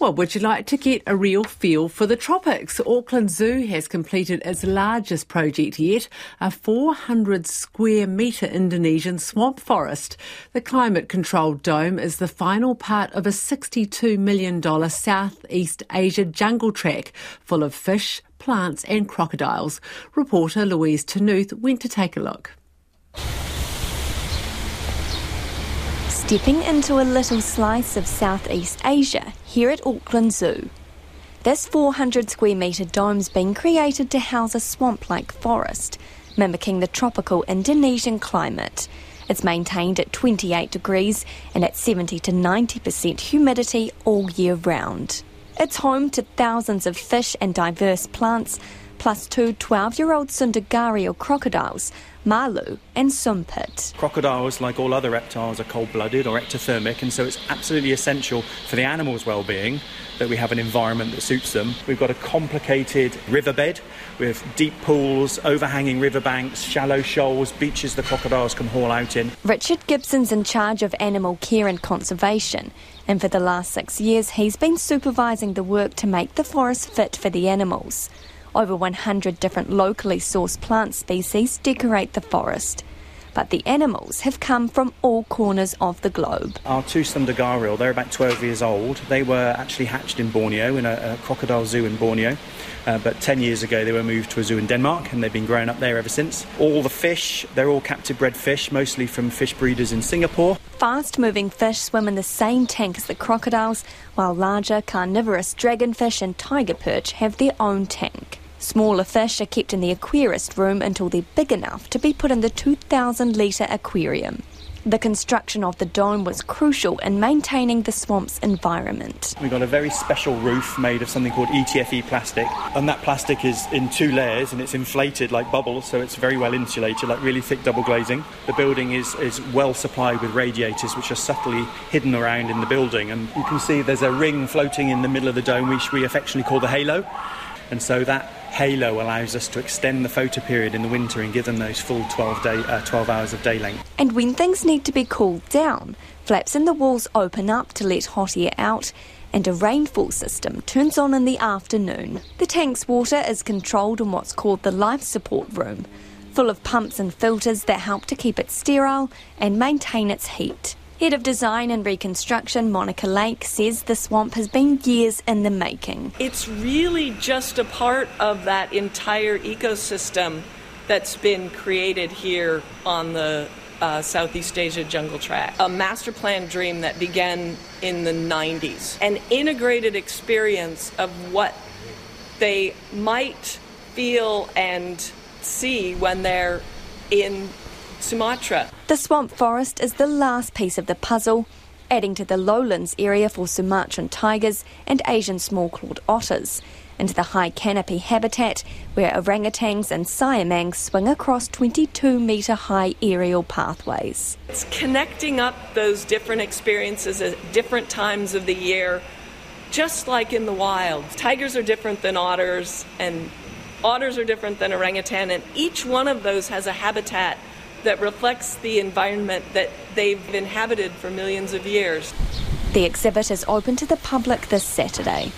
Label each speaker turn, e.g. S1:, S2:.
S1: Well, would you like to get a real feel for the tropics? Auckland Zoo has completed its largest project yet, a 400 square metre Indonesian swamp forest. The climate controlled dome is the final part of a $62 million Southeast Asia jungle track full of fish, plants, and crocodiles. Reporter Louise Ternouth went to take a look.
S2: Stepping into a little slice of Southeast Asia here at Auckland Zoo. This 400 square metre dome's been created to house a swamp like forest, mimicking the tropical Indonesian climate. It's maintained at 28 degrees and at 70 to 90% humidity all year round. It's home to thousands of fish and diverse plants, plus two 12 year old Sunda gharial crocodiles, Malu and Sumpit.
S3: Crocodiles, like all other reptiles, are cold blooded or ectothermic, and so it's absolutely essential for the animal's well being that we have an environment that suits them. We've got a complicated riverbed with deep pools, overhanging riverbanks, shallow shoals, beaches the crocodiles can haul out in.
S2: Richard Gibson's in charge of animal care and conservation, and for the last six years he's been supervising the work to make the forest fit for the animals. Over 100 different locally sourced plant species decorate the forest. But the animals have come from all corners of the globe.
S3: Our two Sunda gharial, they're about 12 years old. They were actually hatched in Borneo, in a, a crocodile zoo in Borneo. Uh, but 10 years ago, they were moved to a zoo in Denmark and they've been growing up there ever since. All the fish, they're all captive bred fish, mostly from fish breeders in Singapore.
S2: Fast moving fish swim in the same tank as the crocodiles, while larger carnivorous dragonfish and tiger perch have their own tank. Smaller fish are kept in the aquarist room until they're big enough to be put in the 2,000 litre aquarium. The construction of the dome was crucial in maintaining the swamp's environment.
S3: We've got a very special roof made of something called ETFE plastic, and that plastic is in two layers and it's inflated like bubbles, so it's very well insulated, like really thick double glazing. The building is, is well supplied with radiators, which are subtly hidden around in the building, and you can see there's a ring floating in the middle of the dome, which we affectionately call the halo. And so that halo allows us to extend the photo period in the winter and give them those full 12, day, uh, 12 hours of day length.
S2: And when things need to be cooled down, flaps in the walls open up to let hot air out and a rainfall system turns on in the afternoon. The tank's water is controlled in what's called the life support room, full of pumps and filters that help to keep it sterile and maintain its heat. Head of Design and Reconstruction, Monica Lake, says the swamp has been years in the making.
S4: It's really just a part of that entire ecosystem that's been created here on the uh, Southeast Asia Jungle Track. A master plan dream that began in the 90s. An integrated experience of what they might feel and see when they're in Sumatra.
S2: The swamp forest is the last piece of the puzzle, adding to the lowlands area for Sumatran tigers and Asian small clawed otters, and the high canopy habitat where orangutans and siamangs swing across 22 metre high aerial pathways.
S4: It's connecting up those different experiences at different times of the year, just like in the wild. Tigers are different than otters, and otters are different than orangutan, and each one of those has a habitat that reflects the environment that they've inhabited for millions of years.
S2: The exhibit is open to the public this Saturday.